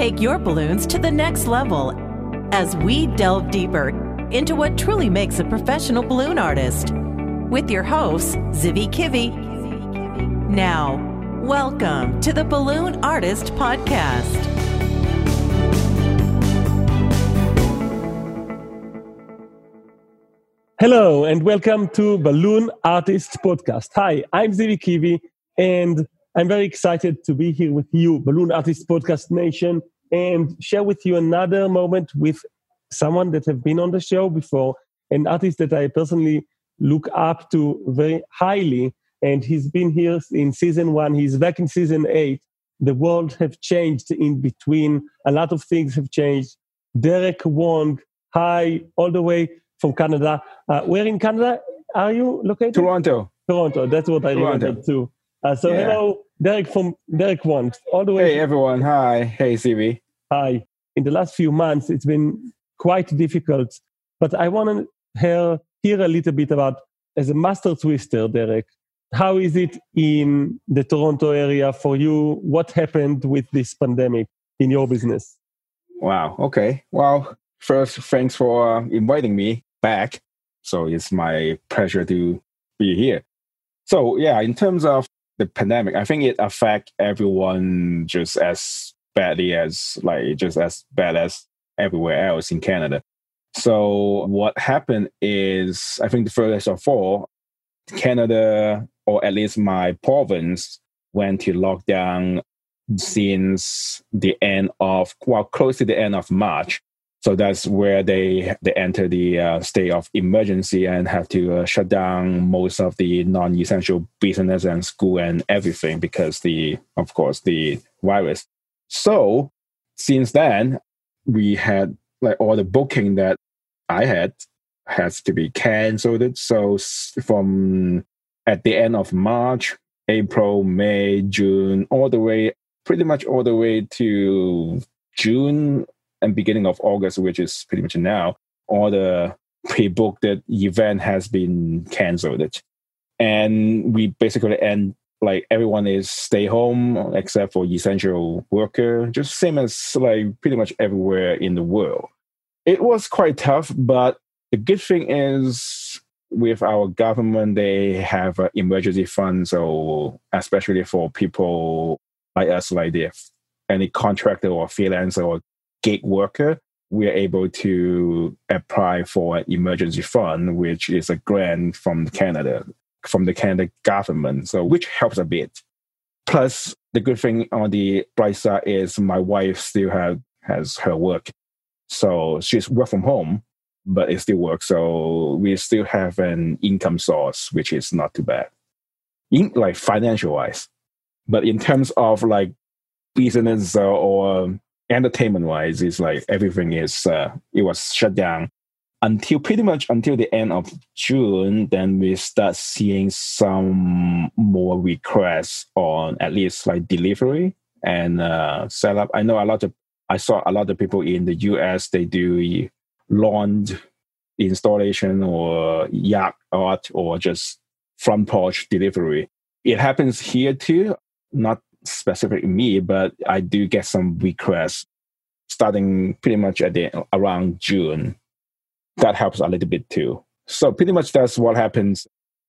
take your balloons to the next level as we delve deeper into what truly makes a professional balloon artist. With your hosts, Zivi Kivi. Now, welcome to the Balloon Artist Podcast. Hello and welcome to Balloon Artist Podcast. Hi, I'm Zivi Kivi and I'm very excited to be here with you, Balloon Artist Podcast Nation, and share with you another moment with someone that have been on the show before, an artist that I personally look up to very highly. And he's been here in season one. He's back in season eight. The world have changed in between. A lot of things have changed. Derek Wong, hi, all the way from Canada. Uh, where in Canada are you located? Toronto. Toronto. That's what I Toronto. remember too. Uh, so yeah. hello, Derek from Derek Wong, all the way. Hey everyone. Hi. Hey Zivi. Hi. In the last few months, it's been quite difficult, but I want to hear hear a little bit about as a master twister, Derek. How is it in the Toronto area for you? What happened with this pandemic in your business? Wow. Okay. Well, first, thanks for uh, inviting me back. So it's my pleasure to be here. So yeah, in terms of the pandemic, I think it affect everyone just as badly as like just as bad as everywhere else in Canada. So what happened is I think the first of all, Canada or at least my province went to lockdown since the end of well close to the end of March. So that's where they they enter the uh, state of emergency and have to uh, shut down most of the non-essential business and school and everything because the of course the virus. So since then, we had like all the booking that I had has to be cancelled. So from at the end of March, April, May, June, all the way, pretty much all the way to June and beginning of August, which is pretty much now, all the pre-booked event has been cancelled. And we basically end like everyone is stay home except for essential worker, just same as like pretty much everywhere in the world. It was quite tough, but the good thing is with our government, they have an emergency fund. So especially for people like us, like the any contractor or freelancer or gig worker, we are able to apply for an emergency fund, which is a grant from Canada, from the Canada government. So, which helps a bit. Plus, the good thing on the bright side is my wife still have, has her work. So she's work from home, but it still works. So we still have an income source, which is not too bad, in like financial wise. But in terms of like business or entertainment wise is like everything is uh, it was shut down until pretty much until the end of June. Then we start seeing some more requests on at least like delivery and uh, setup. I know a lot of I saw a lot of people in the US they do lawn installation or yacht art or just front porch delivery. It happens here too, not specific me, but I do get some requests starting pretty much at the around June. That helps a little bit too. So pretty much that's what happens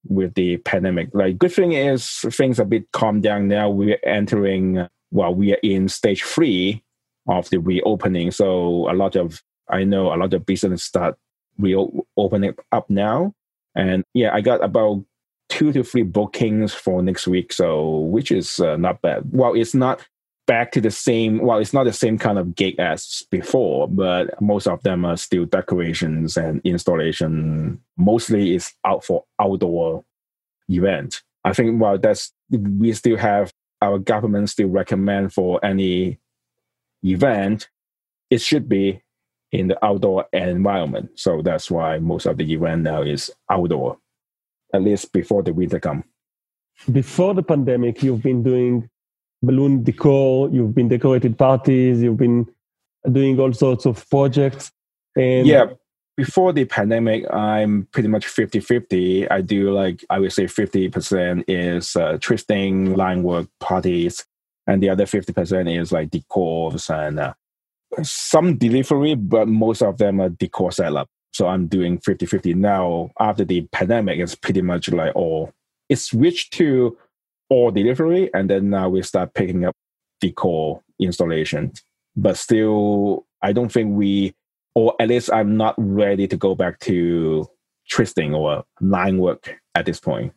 with the pandemic. Like good thing is things a bit calmed down now. We're entering well, we are in stage three of the reopening. So a lot of I know a lot of business start reopening up now. And yeah, I got about two to three bookings for next week, so which is uh, not bad. Well, it's not back to the same. Well, it's not the same kind of gig as before, but most of them are still decorations and installation. Mostly it's out for outdoor event. I think well, that's we still have our government still recommend for any event, it should be in the outdoor environment. So that's why most of the event now is outdoor at least before the winter come. Before the pandemic, you've been doing balloon decor, you've been decorated parties, you've been doing all sorts of projects. And yeah, before the pandemic, I'm pretty much 50 50. I do like, I would say 50% is uh, twisting, line work, parties, and the other 50% is like decors and uh, some delivery, but most of them are decor setup. So I'm doing 50 50 now. After the pandemic, it's pretty much like all, it's switched to all delivery. And then now we start picking up the core installation. But still, I don't think we, or at least I'm not ready to go back to twisting or line work at this point.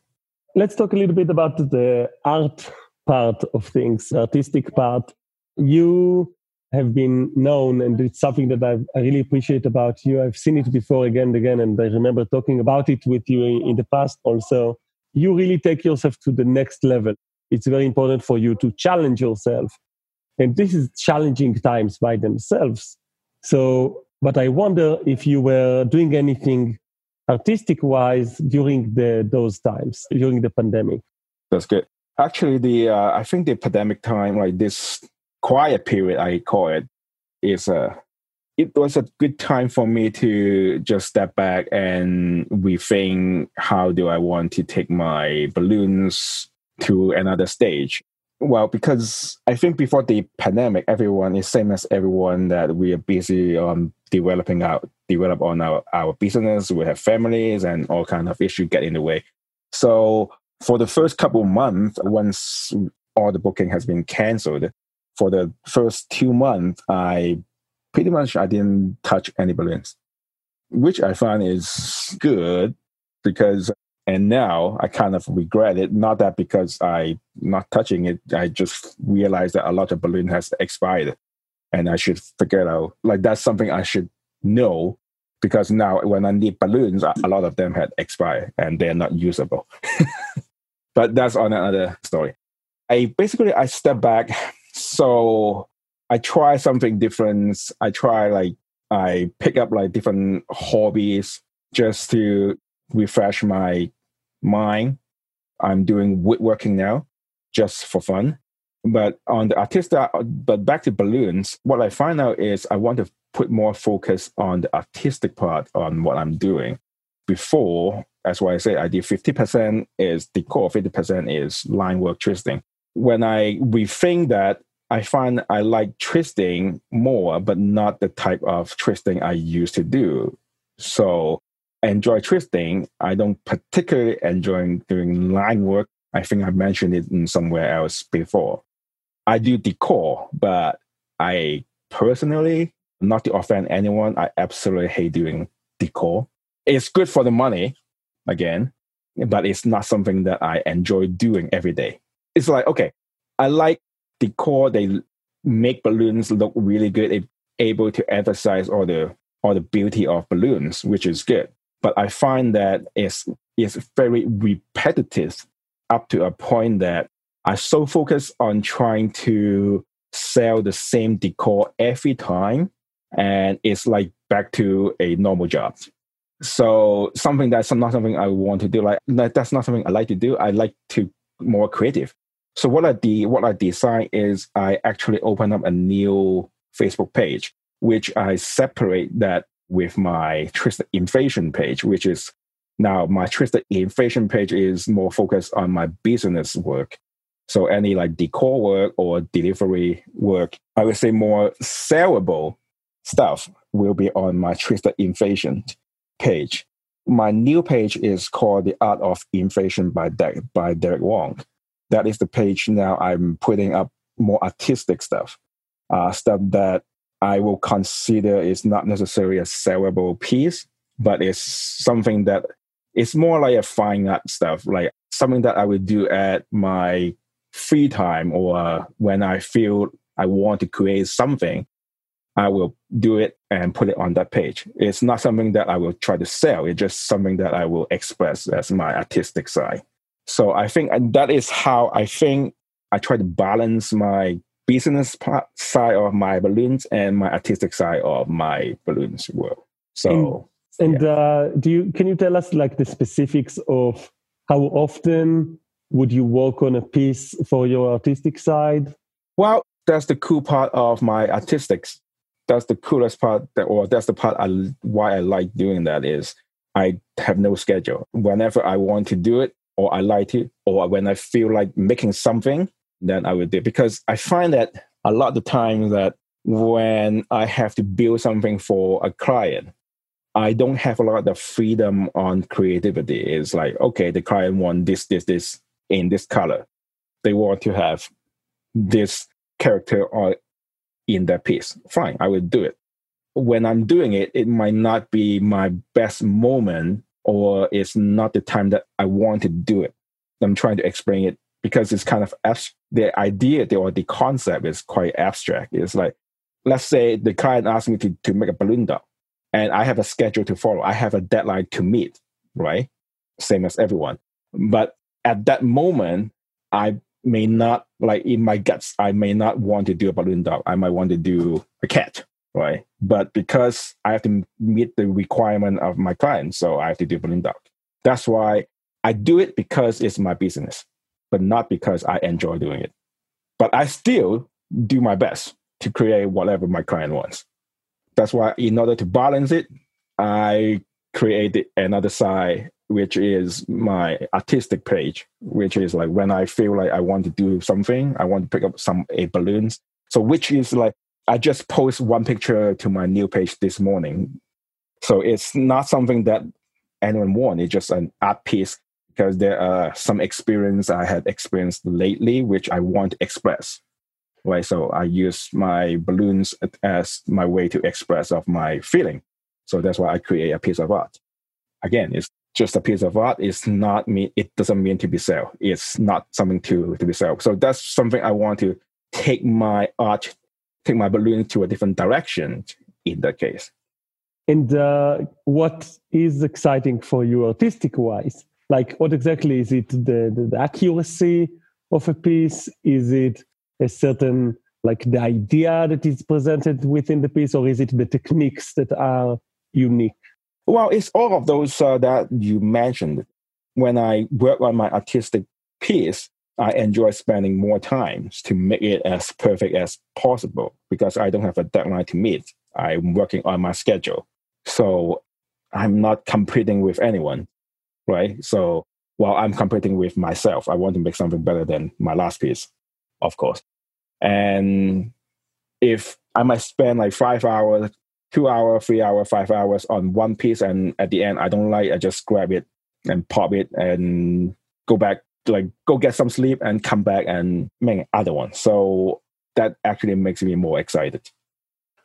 Let's talk a little bit about the art part of things, artistic part. You have been known, and it's something that I've, i really appreciate about you. I've seen it before again and again, and I remember talking about it with you in, in the past also. You really take yourself to the next level. It's very important for you to challenge yourself. And this is challenging times by themselves. So, but I wonder if you were doing anything artistic wise during the those times during the pandemic that's good actually the uh, i think the pandemic time like this quiet period i call it is a uh, it was a good time for me to just step back and rethink how do i want to take my balloons to another stage. Well because i think before the pandemic everyone is same as everyone that we are busy on developing our develop on our, our business. We have families and all kind of issues get in the way. So for the first couple months once all the booking has been canceled for the first two months i pretty much i didn't touch any balloons which i find is good because and now i kind of regret it. Not that because i not touching it i just realized that a lot of balloon has expired and i should figure out like that's something i should know because now when i need balloons a lot of them had expired and they're not usable. But that's on another story. I basically i step back so i try something different i try like i pick up like different hobbies just to refresh my mind. I'm doing woodworking now just for fun. But on the artista, but back to balloons, what I find out is I want to put more focus on the artistic part on what I'm doing. Before, that's why I say I did 50% is decor, 50% is line work twisting. When I rethink that, I find I like twisting more, but not the type of twisting I used to do. So enjoy twisting. I don't particularly enjoy doing line work. I think I mentioned it in somewhere else before. I do decor, but I personally, not to offend anyone, I absolutely hate doing decor. It's good for the money, again, but it's not something that I enjoy doing every day. It's like, okay, I like decor. They make balloons look really good. They're able to emphasize all the all the beauty of balloons, which is good but I find that it's, it's very repetitive up to a point that I so focus on trying to sell the same decor every time, and it's like back to a normal job. So something that's not something I want to do. Like that's not something I like to do. I like to more creative. So what I did, what I designed is I actually open up a new Facebook page, which I separate that with my Twisted Inflation page, which is now my Twisted Inflation page is more focused on my business work. So any like decor work or delivery work, I would say more sellable stuff will be on my Twisted Inflation page. My new page is called The Art of Inflation by, De- by Derek Wong. That is the page now I'm putting up more artistic stuff, uh, stuff that I will consider is not necessarily a sellable piece, but it's something that it's more like a fine art stuff, like something that I would do at my free time or when I feel I want to create something. I will do it and put it on that page. It's not something that I will try to sell. It's just something that I will express as my artistic side. So I think, and that is how I think I try to balance my business part, side of my balloons and my artistic side of my balloons world. So, and, and yeah. uh, do you can you tell us like the specifics of how often would you work on a piece for your artistic side? Well, that's the cool part of my artistics. That's the coolest part, that, or that's the part I, why I like doing that is I have no schedule. Whenever I want to do it, or I like it, or when I feel like making something, then I will do it. because I find that a lot of the time that when I have to build something for a client, I don't have a lot of freedom on creativity. It's like, okay, the client want this, this, this in this color. They want to have this character or in that piece. Fine, I will do it. When I'm doing it, it might not be my best moment or it's not the time that I want to do it. I'm trying to explain it because it's kind of abs- the idea or the concept is quite abstract. It's like, let's say the client asks me to, to make a balloon doll and I have a schedule to follow. I have a deadline to meet, right? Same as everyone. But at that moment, I may not like in my guts, I may not want to do a balloon doll. I might want to do a cat, right? But because I have to meet the requirement of my client, so I have to do balloon doll. That's why I do it because it's my business, but not because I enjoy doing it. But I still do my best to create whatever my client wants. That's why, in order to balance it, I created another side which is my artistic page, which is like when I feel like I want to do something, I want to pick up some a balloons. So which is like I just post one picture to my new page this morning. So it's not something that anyone want. It's just an art piece because there are some experience I had experienced lately, which I want to express. Right. So I use my balloons as my way to express of my feeling. So that's why I create a piece of art. Again, it's just a piece of art It's not mean it doesn't mean to be sold. It's not something to to be sold. So that's something I want to take my art, take my balloon to a different direction in that case. And uh, what is exciting for you artistic wise? Like what exactly is it the, the, the accuracy of a piece? Is it a certain like the idea that is presented within the piece, or is it the techniques that are unique? Well, it's all of those uh, that you mentioned. When I work on my artistic piece, I enjoy spending more time to make it as perfect as possible because I don't have a deadline to meet. I'm working on my schedule. So I'm not competing with anyone, right? So while I'm competing with myself, I want to make something better than my last piece, of course. And if I might spend like five hours two hour, three hour, five hours on one piece, and at the end I don't like, I just grab it and pop it and go back, like go get some sleep and come back and make other one. So that actually makes me more excited.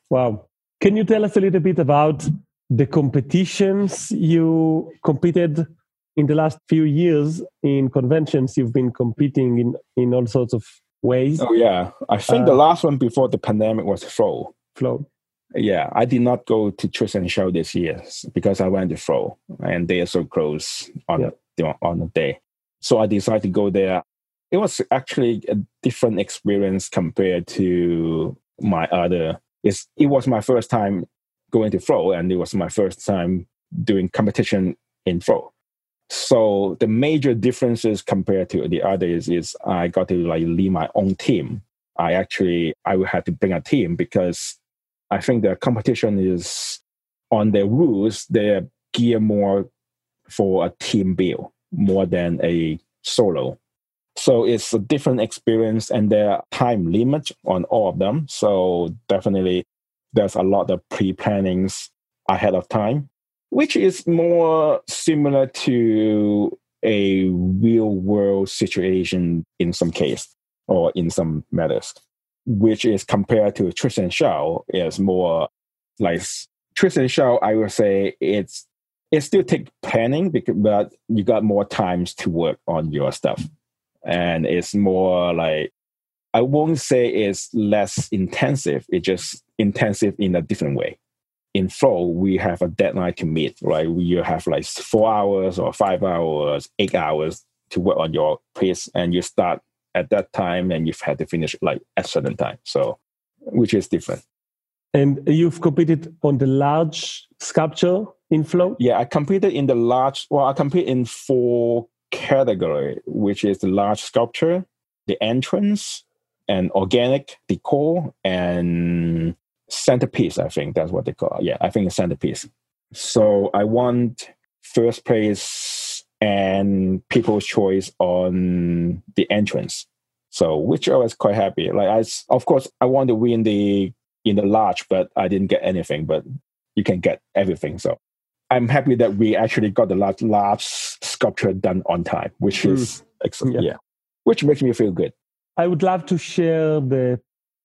Wow. Can you tell us a little bit about the competitions you competed in the last few years in conventions? You've been competing in, in all sorts of ways. Oh, yeah. I think uh, the last one before the pandemic was Flow. Flow. Yeah, I did not go to Twist and Shout this year because I went to Flow and they are so close on yeah. the, on the day. So I decided to go there. It was actually a different experience compared to my other. It's, it was my first time going to Flow and it was my first time doing competition in Flow. So the major differences compared to the others is I got to like lead my own team. I actually I would have to bring a team because I think the competition is on their rules, they're geared more for a team build more than a solo. So it's a different experience and there are time limits on all of them. So definitely there's a lot of pre-plannings ahead of time, which is more similar to a real world situation in some case or in some matters which is compared to Twist and Shout is more like Twist and Shout. I would say it's it still take planning, because, but you got more times to work on your stuff, and it's more like I won't say it's less intensive. It's just intensive in a different way. In flow, we have a deadline to meet, right? You have like four hours or five hours, eight hours to work on your piece, and you start at that time and you've had to finish like at certain time so which is different and you've competed on the large sculpture in flow yeah i competed in the large well i compete in four category which is the large sculpture the entrance and organic decor and centerpiece i think that's what they call it. yeah i think centerpiece so i want first place and people's choice on the entrance. So, which I was quite happy. Like, I, of course, I want to win the in the large, but I didn't get anything. But you can get everything. So I'm happy that we actually got the large, large sculpture done on time, which mm. is excellent. Yeah. yeah. Which makes me feel good. I would love to share the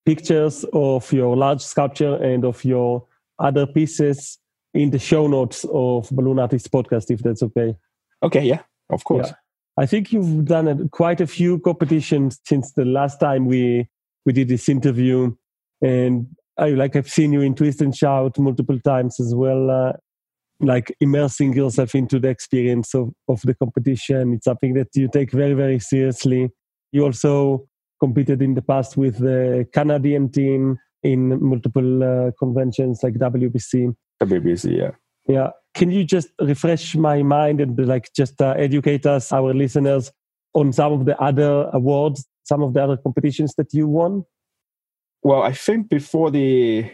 pictures of your large sculpture and of your other pieces in the show notes of Balloon Artist podcast, if that's okay. Okay, yeah, of course. Yeah. I think you've done a, quite a few competitions since the last time we we did this interview, and I like I've seen you in Twist and Shout multiple times as well. Uh, like immersing yourself into the experience of, of the competition. It's something that you take very, very seriously. You also competed in the past with the Canadian team in multiple uh, conventions like WBC. WBC, yeah. Yeah. Can you just refresh my mind and like just uh, educate us, our listeners, on some of the other awards, some of the other competitions that you won? Well, I think before the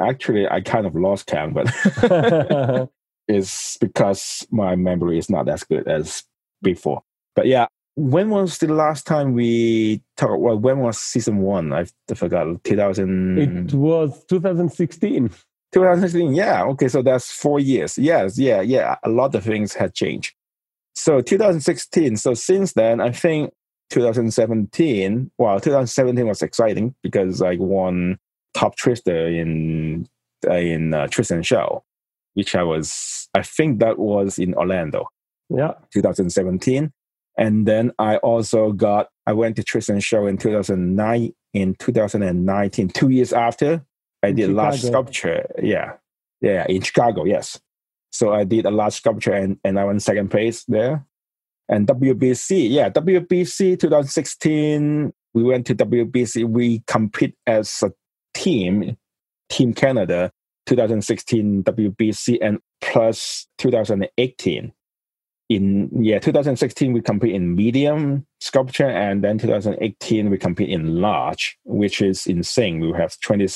actually I kind of lost count, but it's because my memory is not as good as before. But yeah, when was the last time we talked? Well, when was season one? I forgot. 2000. It was 2016. 2016. Yeah. Okay. So that's four years. Yes. Yeah. Yeah. A lot of things had changed. So 2016. So since then, I think 2017. Well, 2017 was exciting because I won top twister in uh, in uh, Twist and Shout, which I was. I think that was in Orlando. Yeah. 2017. And then I also got, I went to Twist and Shout in 2009. In 2019, two years after, I in did Chicago. large sculpture. Yeah. Yeah, in Chicago, yes. So I did a large sculpture and, and I won second place there. And WBC, yeah, WBC 2016, we went to WBC. We compete as a team, Team Canada, 2016 WBC, and plus 2018 in yeah 2016 we compete in medium sculpture and then 2018 we compete in large which is insane. We have 20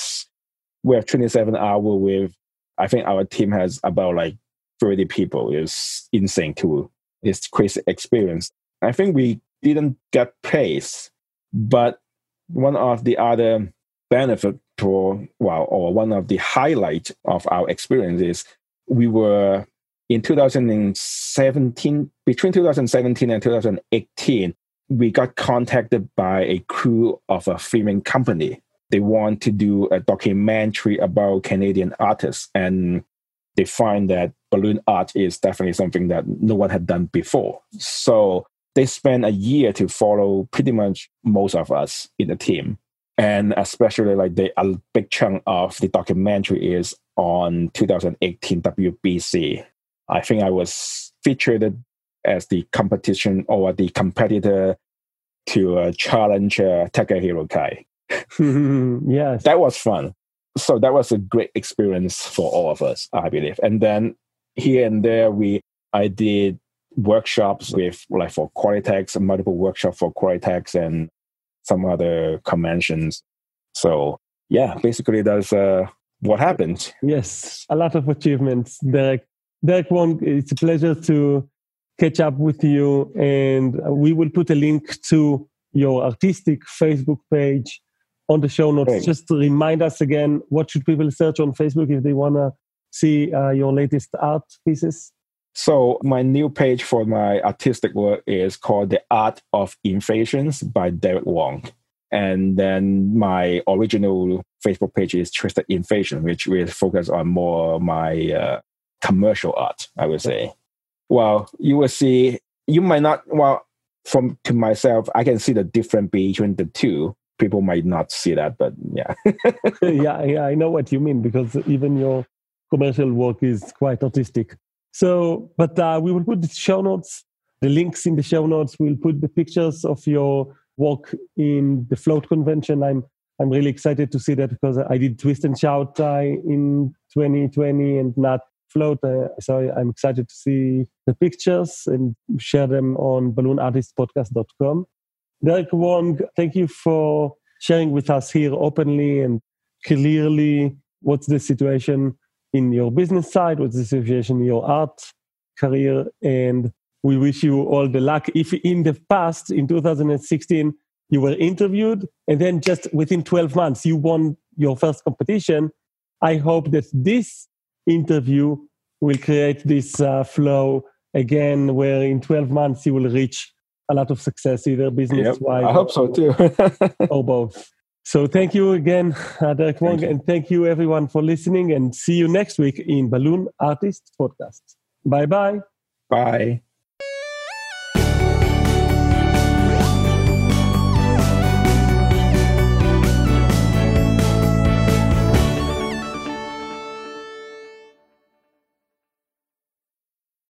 we have 27 hour with i think our team has about like 30 people. It's insane too it's crazy experience. I think we didn't get praise but one of the other benefit for well or one of the highlight of our experience is we were in 2017, between 2017 and 2018, we got contacted by a crew of a filming company. They want to do a documentary about Canadian artists, and they find that balloon art is definitely something that no one had done before. So they spent a year to follow pretty much most of us in the team. And especially like the a big chunk of the documentary is on 2018 WBC I think I was featured as the competition or the competitor to uh, challenge uh, Takahiro Kai. yes. That was fun. So that was a great experience for all of us, I believe. And then here and there, we I did workshops with like for Qualitex, multiple workshops for Qualitex and some other conventions. So yeah, basically that's uh, what happened. Yes, a lot of achievements, Derek. Derek Wong, it's a pleasure to catch up with you. And we will put a link to your artistic Facebook page on the show notes. Thanks. Just to remind us again, what should people search on Facebook if they want to see uh, your latest art pieces? So my new page for my artistic work is called The Art of Inflations by Derek Wong. And then my original Facebook page is Twisted Inflation, which will focus on more my uh, commercial art, I would say. Well, you will see, you might not, well, from to myself, I can see the difference between the two. People might not see that, but yeah. yeah, yeah, I know what you mean because even your commercial work is quite artistic. So, but uh, we will put the show notes, the links in the show notes. We'll put the pictures of your work in the float convention. I'm I'm really excited to see that because I did twist and shout uh, in 2020 and not float. Uh, so I'm excited to see the pictures and share them on balloonartistpodcast.com. Derek Wong, thank you for sharing with us here openly and clearly what's the situation in your business side, what's the situation in your art career, and we wish you all the luck. If in the past, in 2016, you were interviewed and then just within 12 months you won your first competition. I hope that this interview will create this uh, flow again, where in 12 months you will reach a lot of success, either business wise. Yep, I hope so too. or both. So thank you again, Derek Wong, and thank you everyone for listening. And see you next week in Balloon Artists Podcast. Bye bye. Bye.